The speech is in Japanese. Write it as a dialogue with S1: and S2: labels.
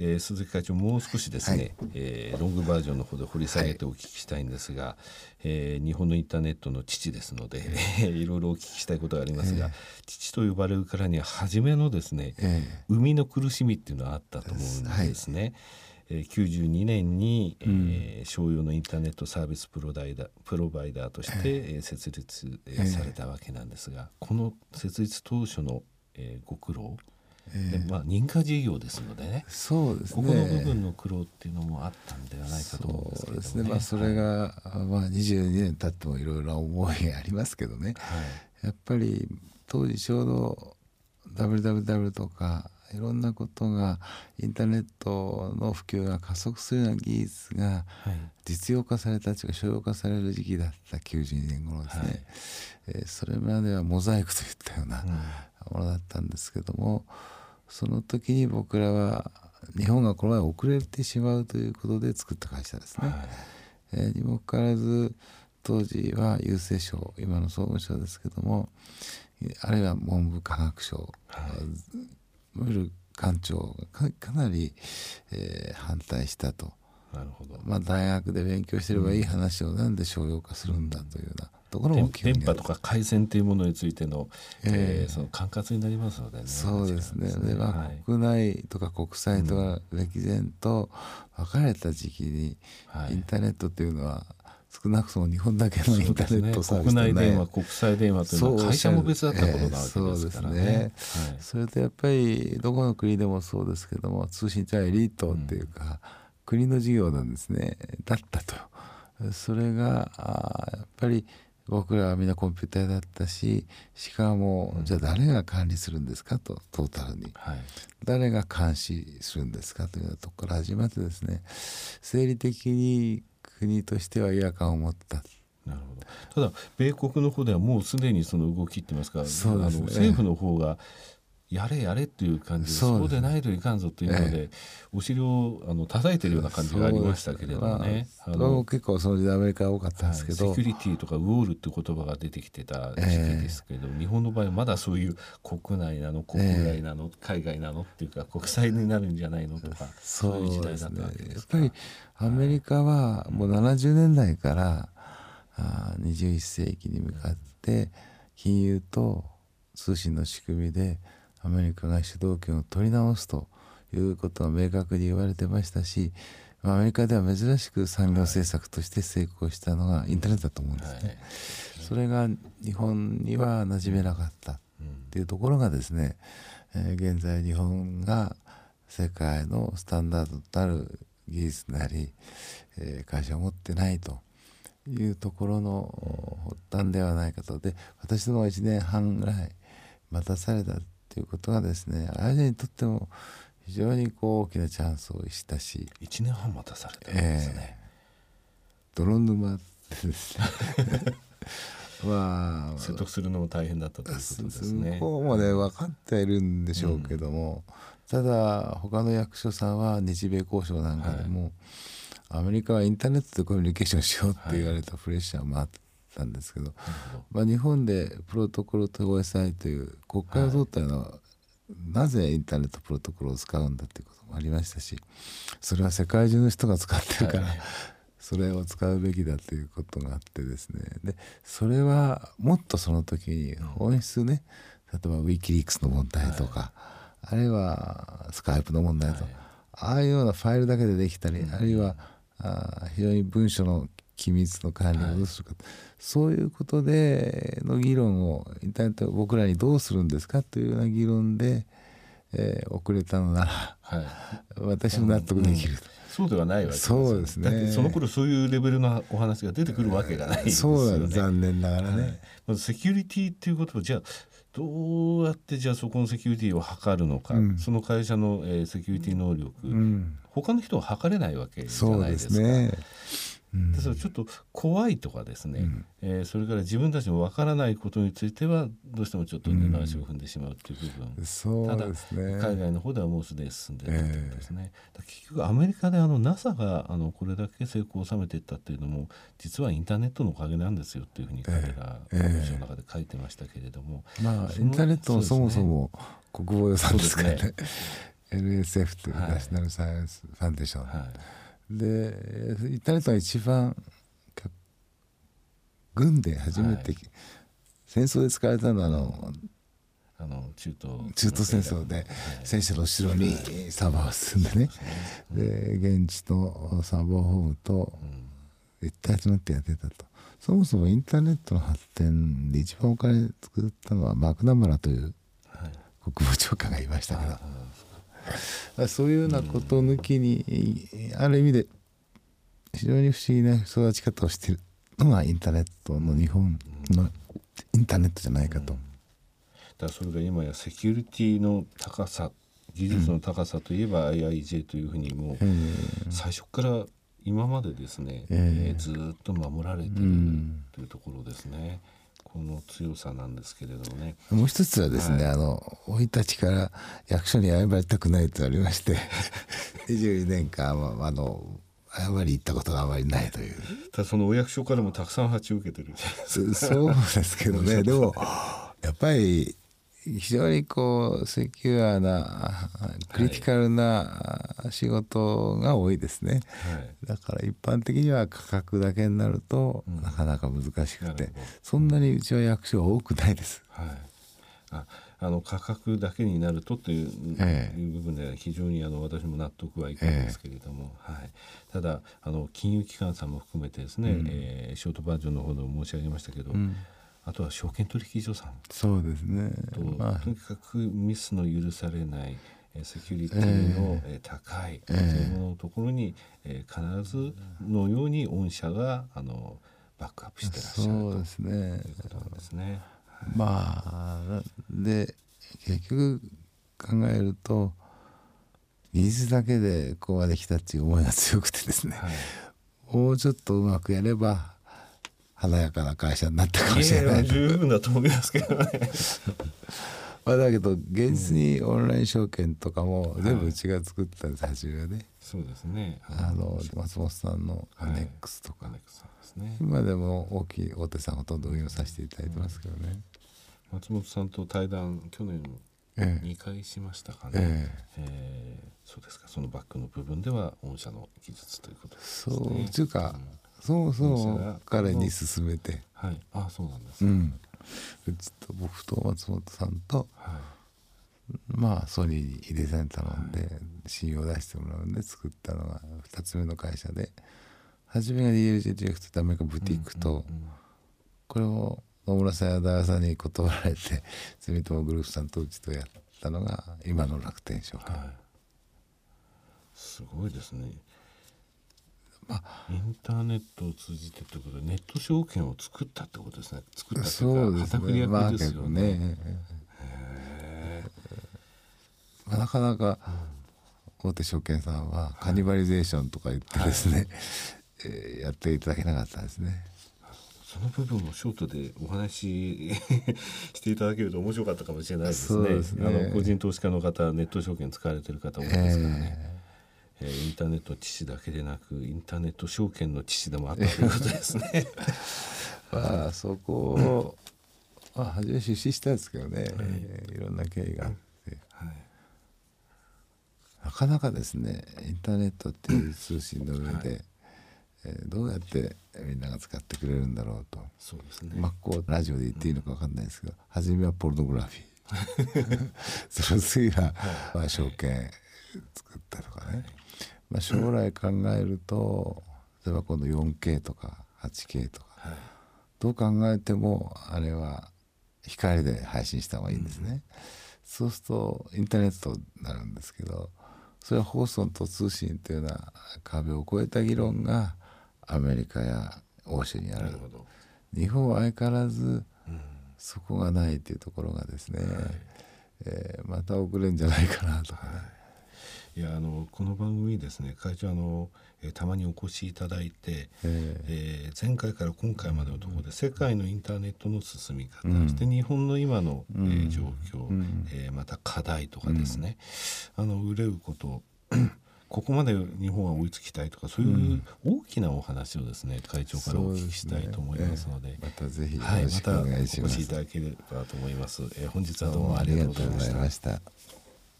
S1: えー、鈴木会長もう少しですね、はい、えー、ロングバージョンの方で掘り下げてお聞きしたいんですが、はい、えー、日本のインターネットの父ですので、えー、いろいろお聞きしたいことがありますが、えー、父と呼ばれるからには初めのですね、えー、生みの苦しみっていうのはあったと思うんですね。はい。えー、92年に、うん、えー、商用のインターネットサービスプロダイダプロバイダーとして、えー、設立、えー、されたわけなんですがこの設立当初の、えー、ご苦労えー、まあ認可事業ですのでね
S2: そうですね。
S1: ここの部分の苦労っていうのもあったんではないかと思うんですけど、ね、そうですね。まあ
S2: それが、はい、まあ、22年経ってもいろいろ思いがありますけどね、はい、やっぱり当時ちょうど WWW とかいろんなことがインターネットの普及が加速するような技術が実用化されたというか商用化される時期だった92年頃ですね、はい、えー、それまではモザイクといったようなものだったんですけども、うんその時に僕らは日本がこの前遅れてしまうということで作った会社ですね。はい、えー、にもかかわらず当時は郵政省今の総務省ですけどもあるいは文部科学省、はい、いる官庁がかなり、えー、反対したと。なるほど。まあ、大学で勉強してればいい話をなんで商用化するんだというようなところも
S1: 電波とか回線というものについての,、えー、その管轄になりますのでね
S2: そうですね。で、まあ、はい、国内とか国際とか歴然と分かれた時期に、インターネットっていうのは少なくとも日本だけのインターネットサービス、
S1: ね、国内電話国際電話というのは会社も別だったことなわけですからね。えー、ね。はい、
S2: それとやっぱりどこの国でもそうですけども通信ってエリートっていうか、うん、国の事業なんですね。だったと。それがあやっぱり僕らはみんなコンピューターだったししかも、じゃあ誰が管理するんですかとトータルに、はい、誰が監視するんですかというようなところから始まってですね生理的に国としては違和感を持った。
S1: なるほど。ただ米国の方ではもうすでにその動きってますかそうです、ね、政府の方がやれやれっていう感じでそうでないといかんぞというので、ええ、お尻をあの叩いてるような感じがありましたけれどもね。
S2: あの結構その時代アメリカ多かったんですけど、
S1: はい、セキュリティとかウォールって言葉が出てきてた時期ですけど、え、日本の場合はまだそういう国内なの国外なの、海外なのっていうか国際になるんじゃないのとかそういう時代だったわけです
S2: か。やっぱりアメリカはもう70年代から、あ21世紀に向かって金融と通信の仕組みでアメリカが主導権を取り直すということが明確に言われてましたしアメリカでは珍しく産業政策として成功したのがインターネットだと思うんですね。はい、それが日本には馴染めなかったっていうところがですね、えー、現在日本が世界のスタンダードとなる技術なり、えー、会社を持ってないというところの発端ではないかと。で私どもは1年半ぐらい待たされたっていうことがですね相手にとっても非常にこう大きなチャンスをしたし
S1: 1年半待たされたんですね、
S2: えー、泥沼ってですね ま
S1: あ説得するのも大変だったということですね。
S2: 向こうもね分かっているんでしょうけども、うん、ただ他の役所さんは日米交渉なんかでも、はい、アメリカはインターネットでコミュニケーションしようって言われたプレッシャーもあって。たんですけど、まあ、日本でプロトコルと OSI という国会を取ったのは、はい、なぜインターネットプロトコルを使うんだっていうこともありましたしそれは世界中の人が使ってるから、はい、それを使うべきだということがあってですね。でそれはもっとその時に本質ね、例えばウィキリークスの問題とか、はい、あるいはスカイプの問題とか、ああいうようなファイルだけでできたり、あるいはあ非常に文書の機密の管理をどうするか、はい、そういうことでの議論をインターネット僕らにどうするんですかというような議論で、えー、遅れたのなら、はい、私も納得できる、うん、
S1: そうではないわけですそうですね。その頃そういうレベルのお話が出てくるわけがないですよね、そう
S2: 残念ながらね、はい、
S1: まずセキュリティっていうことはじゃあどうやってじゃあそこのセキュリティを測るのか、うん、その会社の、えー、セキュリティ能力、うん、他の人は測れないわけじゃないですか。そうですねですからちょっと怖いとかですね、うん、えー、それから自分たちもわからないことについてはどうしてもちょっと根回しを踏んでしまうっていう部分、うん、
S2: そう
S1: ですね、ただ海外の方ではもうすでに進んでいるということですね、えー、結局アメリカであの NASA があのこれだけ成功を収めていったっていうのも実はインターネットのおかげなんですよっていうふうに彼ら文章の中で書いてましたけれども、
S2: えー、まあインターネットもそもそも国防予算ですからね。LSF というナショナルサイエンスファンデーション、
S1: はい
S2: でインターネットが一番か軍で初めて、
S1: はい。
S2: 戦争で使われたのはあの
S1: あの中東。
S2: 中東戦争で戦車の後ろにサーバーを進んでね。で現地のサーバーホームと一体となってやってたと。そもそもインターネットの発展で一番お金作ったのはマクナマラという
S1: はい。
S2: 国防長官がいましたけどそういうようなことを抜きにある意味で非常に不思議な育ち方をしているのがインターネットの日本のインターネットじゃないかと。
S1: だからそれが今やセキュリティの高さ技術の高さといえば IIJ というふうにもう
S2: え
S1: 最初から今までですね、
S2: ええ
S1: えーずーっと守られている
S2: うん
S1: というところですね。この強さなんですけれどもね。
S2: ーもう一つはですね、
S1: はい
S2: あの生い立ちから役所に謝りたくないとありまして 22年間はあの謝り行ったことがあまりないという
S1: ただそのお役所からもたくさん発注受けてる。
S2: そそうですけどねでもやっぱり非常にこうセキュアなクリティカルな仕事が多いですね、
S1: はい。
S2: だから一般的には価格だけになると
S1: うん
S2: なかなか難しくて、
S1: なるほど
S2: そんなにうちは役所は多くないです。
S1: はい。あ、あの価格だけになるとという,、部分では非常にあの私も納得はいくんですけれども、はい。ただあの金融機関さんも含めてですね、
S2: うん
S1: えーショートバージョンのほど申し上げましたけど、
S2: うん
S1: あとは証券取引所さん。
S2: そうですね。
S1: と、
S2: まあ。
S1: とにかくミスの許されないえーセキュリティの、えー高い、
S2: ええ。
S1: そういうもののところに、えー必ずのように御社があのバックアップしてらっしゃる
S2: そうですね。
S1: ということなんですね。
S2: まあで結局考えると技術だけでここまで来たっていう思いが強くてですね。
S1: はい。
S2: もうちょっとうまくやれば華やかな会社になったかもしれない
S1: 十分だと思いますけどね。
S2: まあだけど現実にオンライン証券とかも全部うちが作ったんです初めはね
S1: そうですね。
S2: あの松本さんのア
S1: はい
S2: ネックスとか
S1: アネックスさんですね。
S2: 今でも大きい大手さんほとんど運用させていただいてますけどね
S1: 松本さんと対談去年
S2: ええ
S1: 2回しましたかね。
S2: ええ
S1: えーそうですか。そのバックの部分では御社の技術ということです
S2: そ
S1: ね。
S2: うっていうか
S1: ん
S2: そもそも
S1: 御社が
S2: 彼に勧めて
S1: はい。あ、そうなんですね。
S2: うんうちと僕と松本さんと
S1: はい。
S2: まあソニーに入れされたので信用を出してもらうんで作ったのが2つ目の会社で初めが DLJ ディレクトってアメリカブティックと、
S1: うんうん
S2: これを野村さんや大さんに断られて 住友グループさんとうちとやったのが今の楽天証券、
S1: はい。すごいですね。インターネットを通じてということでネット証券を作ったってことですね。作ったと
S2: そ
S1: いううか
S2: です
S1: 旗振り役ですよね。
S2: ね、
S1: へ
S2: まあ、なかなか大手証券さんはカニバリゼーションとか言ってですね、えーやっていただけなかったんですね。
S1: その部分もショートでお話し していただけると面白かったかもしれないですね。
S2: すね
S1: あの個人投資家の方、ネット証券使われてる方多いですからね。えーインターネットの父だけでなく、インターネット証券の父でもあったということですね。
S2: まあそこを、まあ、初め出資したんですけどね、えーいろんな経緯があって。
S1: はい。
S2: なかなかですねインターネットっていう通信の上で、
S1: はい。
S2: えーどうやってみんなが使ってくれるんだろうと。
S1: そうですね。
S2: 真っ向ラジオで言っていいのか分かんないですけど初めはポルノグラフィー。その次は、まあ、証券作ったとかね、まあ、将来考えると例えば今度 4K とか 8K とか
S1: はい。
S2: どう考えてもあれは光で配信した方がいいんですね、そうするとインターネットになるんですけどそれは放送と通信というような壁を越えた議論がアメリカや欧州にある。日本は相変わらず
S1: うん。
S2: そこがないというところがですね、えーまた遅れるんじゃないかなとかね、
S1: いやあのこの番組にですね会長あの、えーたまにお越しいただいて、
S2: え
S1: え。ー前回から今回までのところで世界のインターネットの進み方、
S2: うん。
S1: そして日本の今の、えー
S2: うん
S1: 状況、
S2: うん。
S1: えーまた課題とかですね、あの憂うこと ここまで日本は追いつきたいとかそういう大きなお話をですね会長からお聞きしたいと思いますので。
S2: えーまたぜひよ
S1: はい、
S2: ろしく
S1: またお
S2: お願いします、
S1: 越しいただければと思います。えー本日は
S2: どうもあ
S1: り
S2: りがとうございま。した